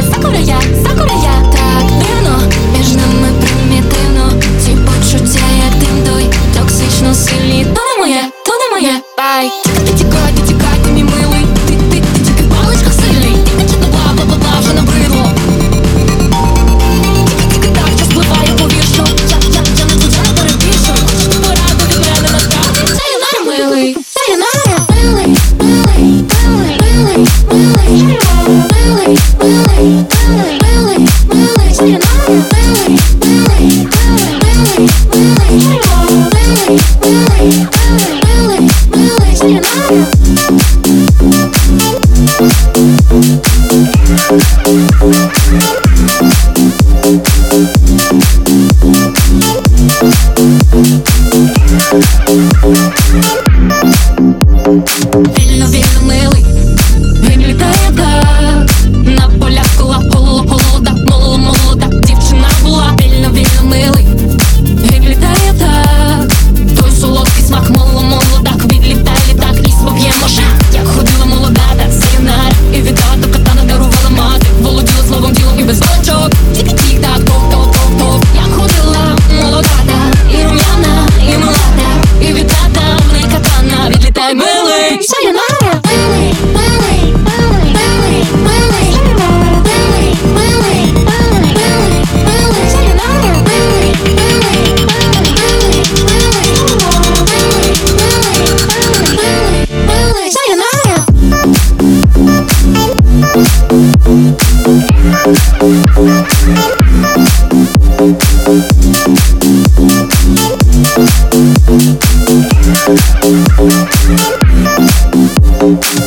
るさくるやさくるや Вільно, вільно, милий, ми літає Bye, Billy. Sayonara, Billy, Billy,